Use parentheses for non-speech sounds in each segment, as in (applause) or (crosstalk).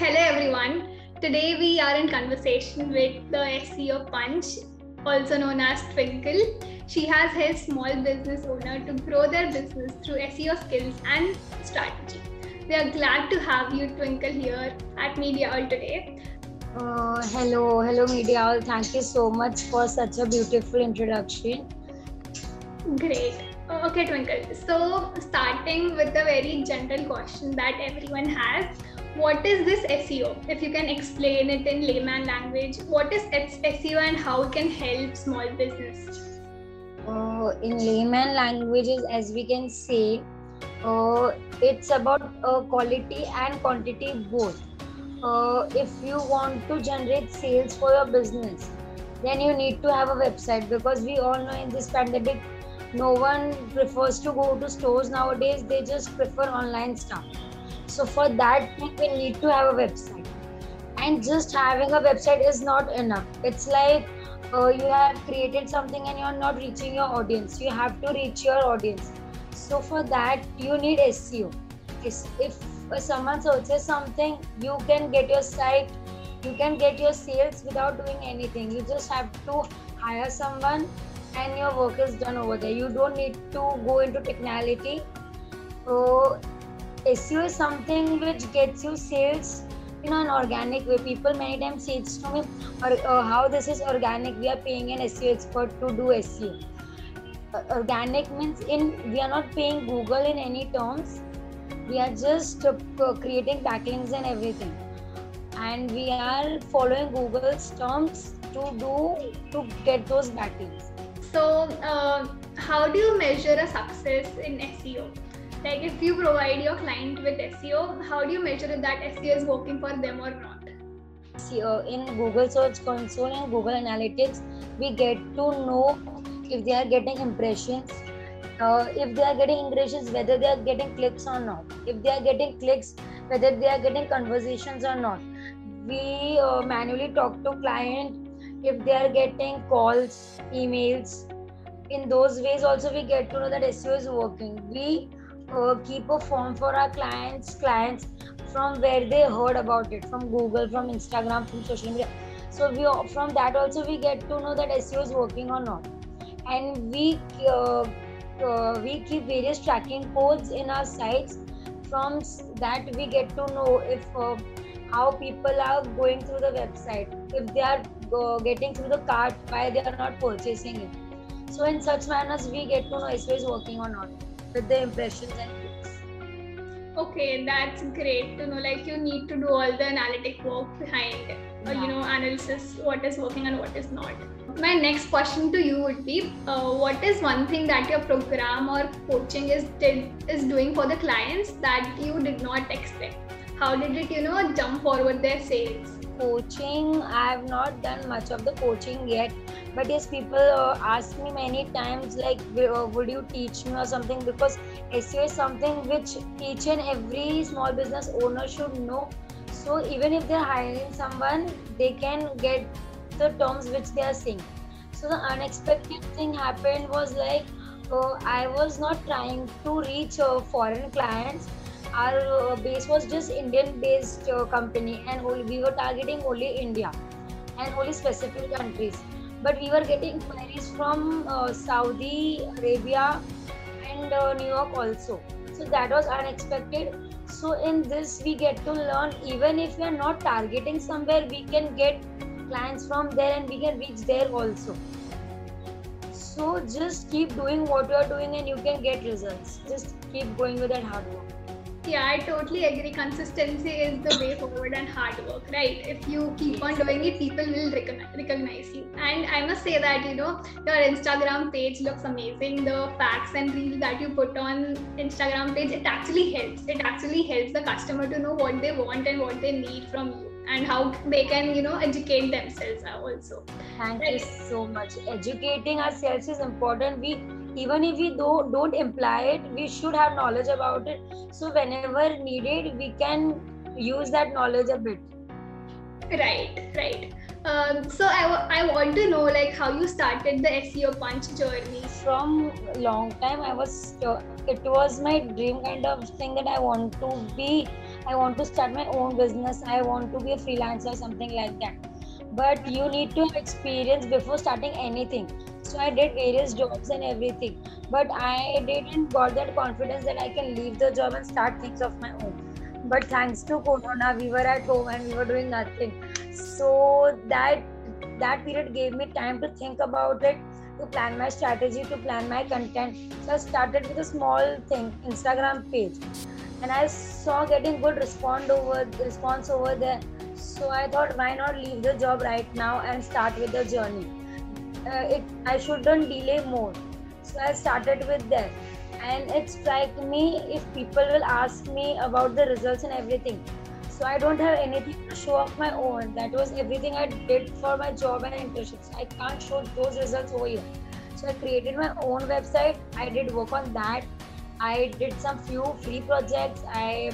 Hello everyone. Today we are in conversation with the SEO Punch, also known as Twinkle. She has helped small business owner to grow their business through SEO skills and strategy. We are glad to have you, Twinkle, here at Media All today. Uh, hello, hello, Media All. Thank you so much for such a beautiful introduction. Great. Okay, Twinkle. So, starting with a very general question that everyone has what is this SEO? If you can explain it in layman language, what is SEO and how it can help small business? Uh, in layman languages, as we can say, uh, it's about uh, quality and quantity both. Uh, if you want to generate sales for your business, then you need to have a website because we all know in this pandemic, no one prefers to go to stores nowadays. They just prefer online stuff so for that we need to have a website. And just having a website is not enough. It's like uh, you have created something and you're not reaching your audience. You have to reach your audience. So for that you need seo if someone searches something you can get your site you can get your sales without doing anything. You just have to hire someone and your work is done over there. You don't need to go into technicality. So SEO is something which gets you sales in an organic way. People many times say to me, or uh, how this is organic. We are paying an SEO expert to do SEO. Uh, organic means in we are not paying Google in any terms. We are just uh, creating backlinks and everything, and we are following Google's terms to do to get those backlinks. So, uh, how do you measure a success in SEO? Like if you provide your client with seo how do you measure that seo is working for them or not? In google search console and google analytics we get to know if they are getting impressions uh, if they are getting impressions whether they are getting clicks or not if they are getting clicks whether they are getting conversations or not. We uh, manually talk to client if they are getting calls emails. In those ways also we get to know that seo is working. We uh, keep a form for our clients clients from where they heard about it from google from instagram from social media. So we from that also we get to know that seo is working or not. And we uh, uh, we keep various tracking codes in our sites. From that we get to know if uh, how people are going through the website if they are uh, getting through the cart why they are not purchasing it. So in such manners we get to know SEO is working or not with the impressions and clicks. Okay, that's great to know. Like you need to do all the analytic work behind, yeah. uh, you know, analysis what is working and what is not. My next question to you would be, uh, what is one thing that your program or coaching is did, is doing for the clients that you did not expect? How did it, you know, jump forward their sales? Coaching, I have not done much of the coaching yet but yes people uh, ask me many times like uh, would you teach me or something? Because seo is something which each and every small business owner should know. So even if they're hiring someone they can get the terms which they are seeing so the unexpected thing happened was like uh, i was not trying to reach uh, foreign clients. Our uh, base was just indian based uh, company and we were targeting only india and only specific countries but we were getting queries from uh, Saudi Arabia and uh, New York also. So that was unexpected. So in this we get to learn even if we are not targeting somewhere, we can get clients from there and we can reach there also. So just keep doing what you are doing and you can get results. Just keep going with that hard work. Yeah, I totally agree. Consistency is the way forward and hard work, right? If you keep on doing it, people will recognize you. And I must say that, you know, your Instagram page looks amazing. The facts and reels that you put on Instagram page, it actually helps. It actually helps the customer to know what they want and what they need from you and how they can, you know, educate themselves uh, also. Thank you so much. Educating ourselves is important. We even if we do, don't imply it we should have knowledge about it. So whenever needed we can use that knowledge a bit. Right right. Um, so I, w- I want to know like how you started the seo punch journey. From long time i was uh, it was my dream kind of thing that i want to be i want to start my own business i want to be a freelancer something like that. But you need to experience before starting anything so i did various jobs and everything but i didn't got that confidence that i can leave the job and start things of my own. But thanks to corona we were at home and we were doing nothing. So that that period gave me time to think about it to plan my strategy to plan my content. So i started with a small thing instagram page. And i saw getting good response over response over there. So I thought, why not leave the job right now and start with the journey? Uh, it I shouldn't delay more. So I started with that, and it struck me if people will ask me about the results and everything. So I don't have anything to show off my own. That was everything I did for my job and internships. I can't show those results over here. So I created my own website. I did work on that. I did some few free projects. I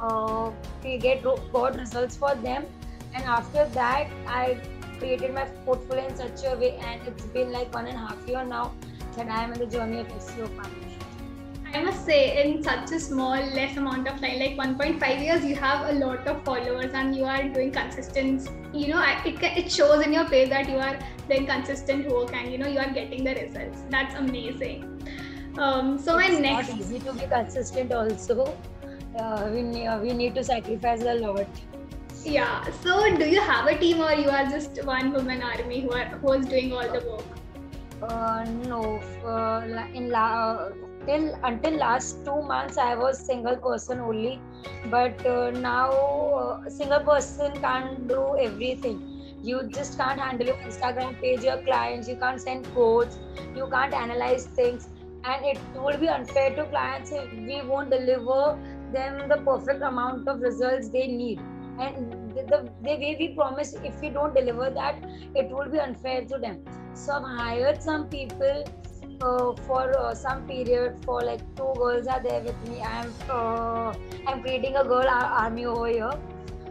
uh, get got results for them and after that i created my portfolio in such a way and it's been like one and a half year now that i am in the journey of seo partnership I must say, in such a small, less amount of time, like 1.5 years, you have a lot of followers and you are doing consistent. You know, it it shows in your page that you are doing consistent work and you know you are getting the results. That's amazing. Um, so it's my next. Not easy to be consistent. Also, uh, we need, uh, we need to sacrifice a lot. Yeah. So, do you have a team, or you are just one woman army who are who is doing all the work? Uh, no. Uh, in la- till until last two months, I was single person only. But uh, now, uh, single person can't do everything. You just can't handle your Instagram page, your clients. You can't send codes. You can't analyze things, and it would be unfair to clients if we won't deliver them the perfect amount of results they need and the, the, the, way we promise if we don't deliver that it will be unfair to them. So i've hired some people uh, for uh, some period for like two girls are there with me. I'm uh, i'm creating a girl army over here.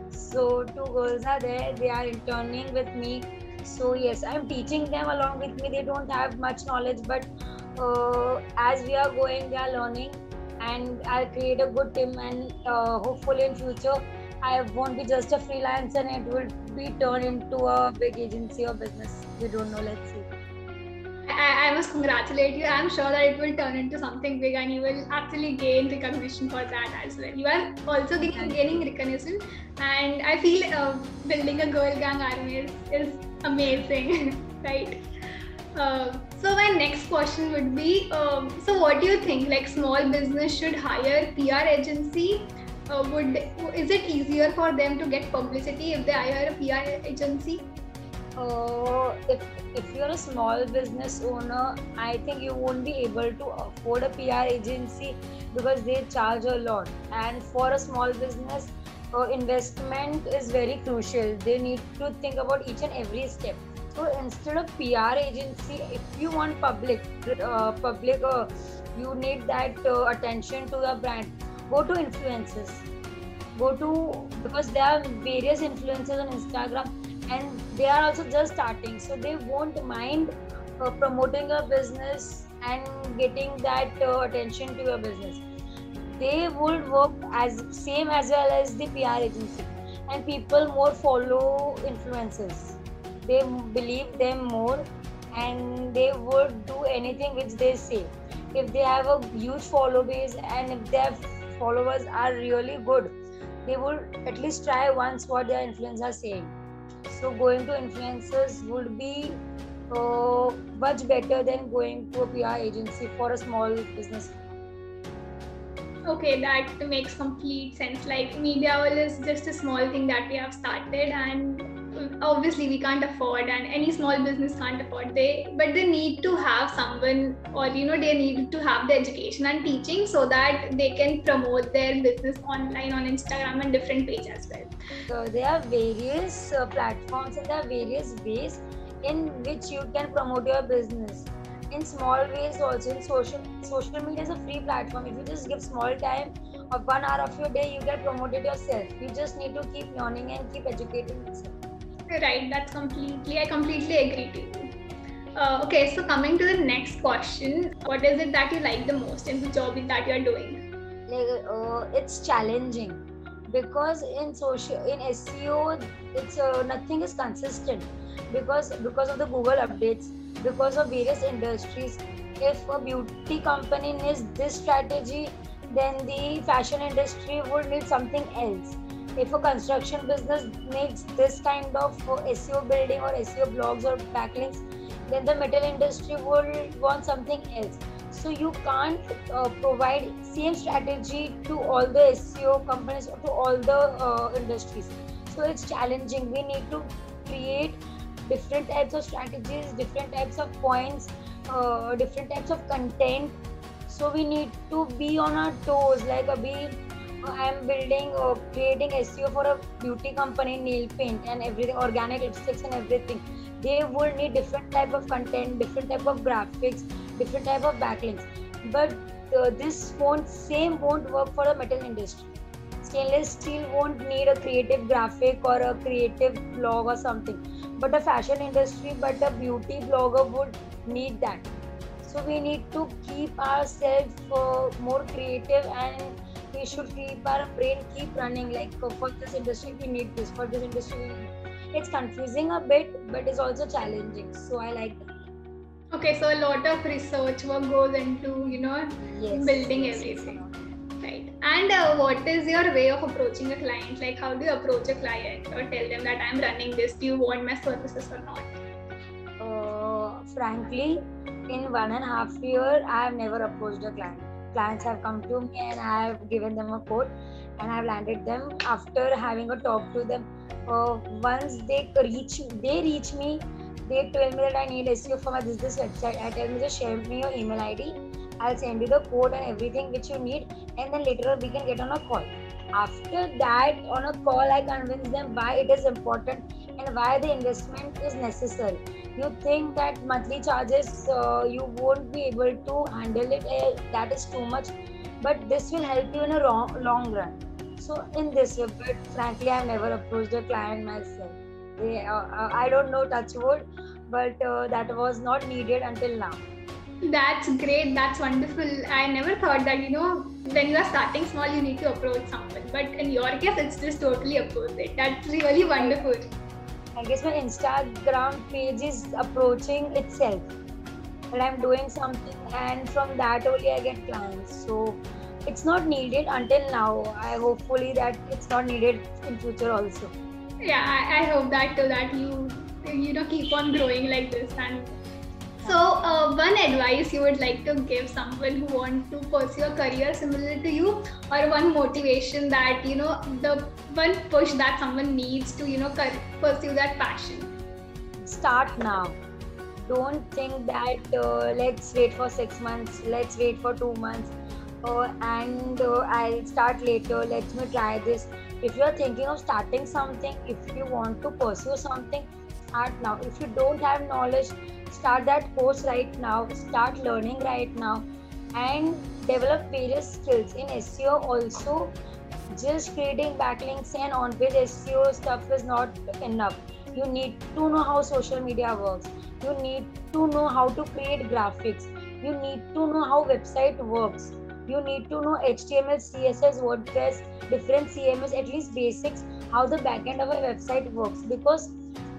So two girls are there. They are interning with me. So yes i'm teaching them along with me. They don't have much knowledge but uh, as we are going they are learning. And i'll create a good team and uh, hopefully in future I won't be just a freelancer and it will be turned into a big agency or business. We don't know. Let's see. I, I, must congratulate you. I'm sure that it will turn into something big and you will actually gain recognition for that as well. You are also gaining, gaining recognition, and I feel uh, building a girl gang army is, is amazing, (laughs) right? Uh, so my next question would be: um, So, what do you think? Like, small business should hire PR agency uh, would is it easier for them to get publicity if they hire a PR agency? Uh, if if you're a small business owner, I think you won't be able to afford a PR agency because they charge a lot. And for a small business, uh, investment is very crucial. They need to think about each and every step. So instead of PR agency, if you want public, uh, public, uh, you need that uh, attention to the brand go to influencers. Go to because there are various influencers on instagram and they are also just starting. So they won't mind uh, promoting a business and getting that uh, attention to your business. They would work as same as well as the pr agency. And people more follow influencers. They believe them more and they would do anything which they say. If they have a huge follow base and if they have followers are really good. They will at least try once what their influencers are saying. So going to influencers would be uh, much better than going to a pr agency for a small business. Okay that makes complete sense. Like media is just a small thing that we have started and obviously we can't afford and any small business can't afford. They but they need to have someone or you know they need to have the education and teaching so that they can promote their business online on instagram and different pages as well. So there are various uh, platforms and there are various ways in which you can promote your business. In small ways also in social social media is a free platform. If you just give small time of one hour of your day you get promoted yourself. You just need to keep learning and keep educating yourself Right, that's completely, I completely agree to you. Uh, okay, so coming to the next question, what is it that you like the most in the job that you're doing? Like, uh, it's challenging. because in social in seo it's uh, nothing is consistent because because of the google updates because of various industries if a beauty company needs this strategy then the fashion industry would need something else if a construction business needs this kind of seo building or seo blogs or backlinks then the metal industry will want something else. So you can't uh, provide same strategy to all the seo companies or to all the uh, industries. So it's challenging. We need to create different types of strategies different types of points uh, different types of content. So we need to be on our toes like a be i'm building or creating seo for a beauty company nail paint and everything organic lipsticks and everything. They would need different type of content different type of graphics different type of backlinks. But uh, this won't same won't work for the metal industry. Stainless steel won't need a creative graphic or a creative blog or something. But a fashion industry but a beauty blogger would need that. So we need to keep ourselves uh, more creative and we should keep our brain keep running like for this industry we need this. For this industry it's confusing a bit but it's also challenging so i like that. Okay so a lot of research work goes into you know yes, building yes, everything. right. And uh, what is your way of approaching a client? Like how do you approach a client or tell them that i'm running this? Do you want my services or not? Uh, frankly in one and a half year i have never approached a client clients have come to me and i have given them a quote and i've landed them after having a talk to them uh, once they reach they reach me they tell me that I need SEO for my this website. I tell me just share me your email ID. I'll send you the code and everything which you need, and then later we can get on a call. After that, on a call, I convince them why it is important and why the investment is necessary. You think that monthly charges uh, you won't be able to handle it, uh, that is too much, but this will help you in a long, long run. So, in this way, but frankly, I've never approached a client myself. They, uh, uh, I don't know touch wood, but uh, that was not needed until now. That's great. That's wonderful. I never thought that you know when you are starting small, you need to approach someone. But in your case, it's just totally opposite. That's really wonderful. I guess my Instagram page is approaching itself. That I'm doing something, and from that only I get clients. So it's not needed until now. I hopefully that it's not needed in future also yeah I, I, hope that too that you you know keep on growing like this and so uh, one advice you would like to give someone who wants to pursue a career similar to you or one motivation that you know the one push that someone needs to you know pursue that passion? Start now. Don't think that uh, let's wait for six months let's wait for two months uh, and uh, i'll start later let me try this. If you're thinking of starting something if you want to pursue something start now. If you don't have knowledge start that course right now start learning right now and develop various skills in seo also. Just creating backlinks and on-page seo stuff is not enough. You need to know how social media works. You need to know how to create graphics. You need to know how website works. You need to know html css wordpress different cms at least basics how the backend of a website works. Because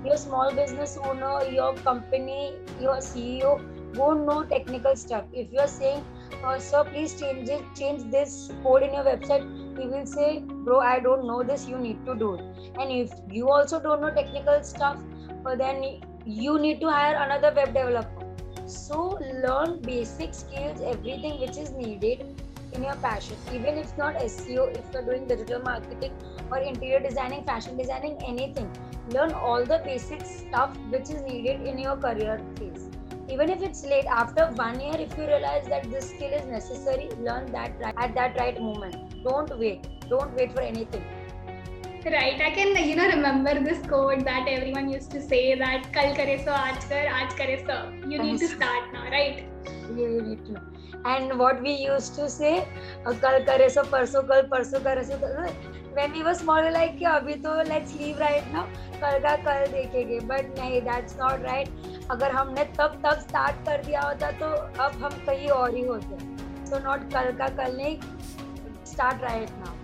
your small business owner your company your ceo won't know technical stuff. If you're saying uh, sir please change it change this code in your website he will say bro i don't know this you need to do it. And if you also don't know technical stuff then you need to hire another web developer. So learn basic skills, everything which is needed in your passion. Even if it's not SEO, if you're doing digital marketing or interior designing, fashion designing, anything, learn all the basic stuff which is needed in your career phase. Even if it's late, after one year, if you realize that this skill is necessary, learn that right, at that right moment. Don't wait. Don't wait for anything right i can you know remember this quote that everyone used to say that kal kare so aaj kar aaj kare so you need to start now right you need to and what we used to say kal kare so parso kal parso kare so when we were small like कि अभी तो let's leave right now कल का कल देखेंगे but नहीं that's not right अगर हमने तब तब start कर दिया होता तो अब हम कहीं और ही होते so not कल का कल नहीं start right now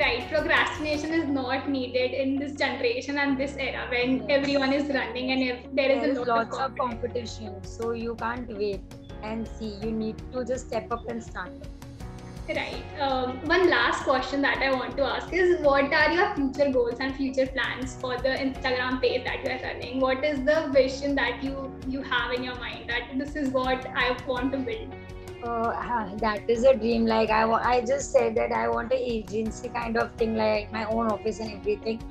right procrastination is not needed in this generation and this era when Yes. everyone is running and if there is There a is lot lots of of competition, so you can't wait and see. You need to just step up and start. Right. Um, one last question that I want to ask is what are your future goals and future plans for the Instagram page that you are running? What is the vision that you you have in your mind that this is what I want to build? Uh, that is a dream. Like I, I just said that I want an agency kind of thing, like my own office and everything.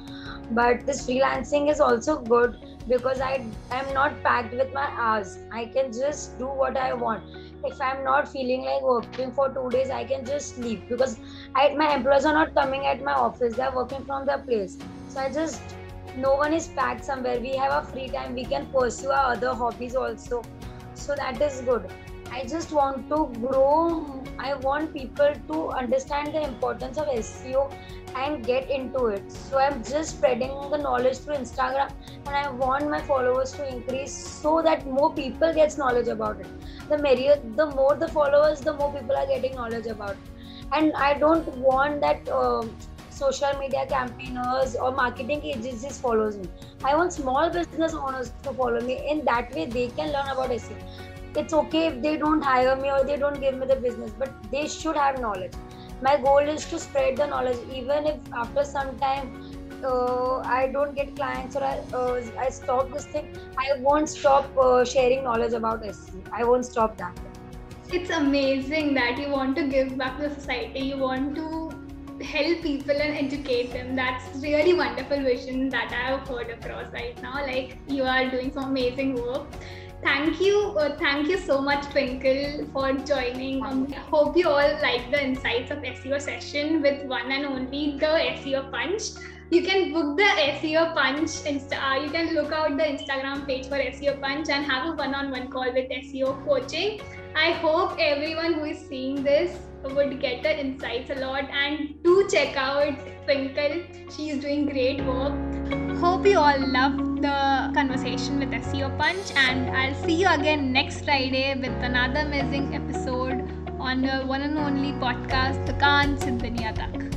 But this freelancing is also good because I am not packed with my hours. I can just do what I want. If I'm not feeling like working for two days, I can just leave because I, my employees are not coming at my office. They're working from their place. So I just no one is packed somewhere. We have a free time. We can pursue our other hobbies also. So that is good. I just want to grow. I want people to understand the importance of SEO and get into it. So I'm just spreading the knowledge through Instagram and I want my followers to increase so that more people gets knowledge about it. The merrier, the more the followers, the more people are getting knowledge about it. And I don't want that um social media campaigners or marketing agencies follows me. I want small business owners to follow me. In that way, they can learn about SEO it's okay if they don't hire me or they don't give me the business but they should have knowledge my goal is to spread the knowledge even if after some time uh, i don't get clients or I, uh, I stop this thing i won't stop uh, sharing knowledge about SEO. i won't stop that It's amazing that you want to give back to society. You want to help people and educate them. That's really wonderful vision that I have heard across right now. Like you are doing some amazing work. Thank you, uh, thank you so much, Twinkle, for joining. Um, hope you all like the insights of SEO session with one and only the SEO Punch. You can book the SEO Punch. Insta- uh, you can look out the Instagram page for SEO Punch and have a one-on-one call with SEO coaching. I hope everyone who is seeing this would get the insights a lot and do check out Twinkle. She's doing great work. Hope you all loved the conversation with SEO Punch, and I'll see you again next Friday with another amazing episode on the one and only podcast, Dukaan Se Duniya Tak.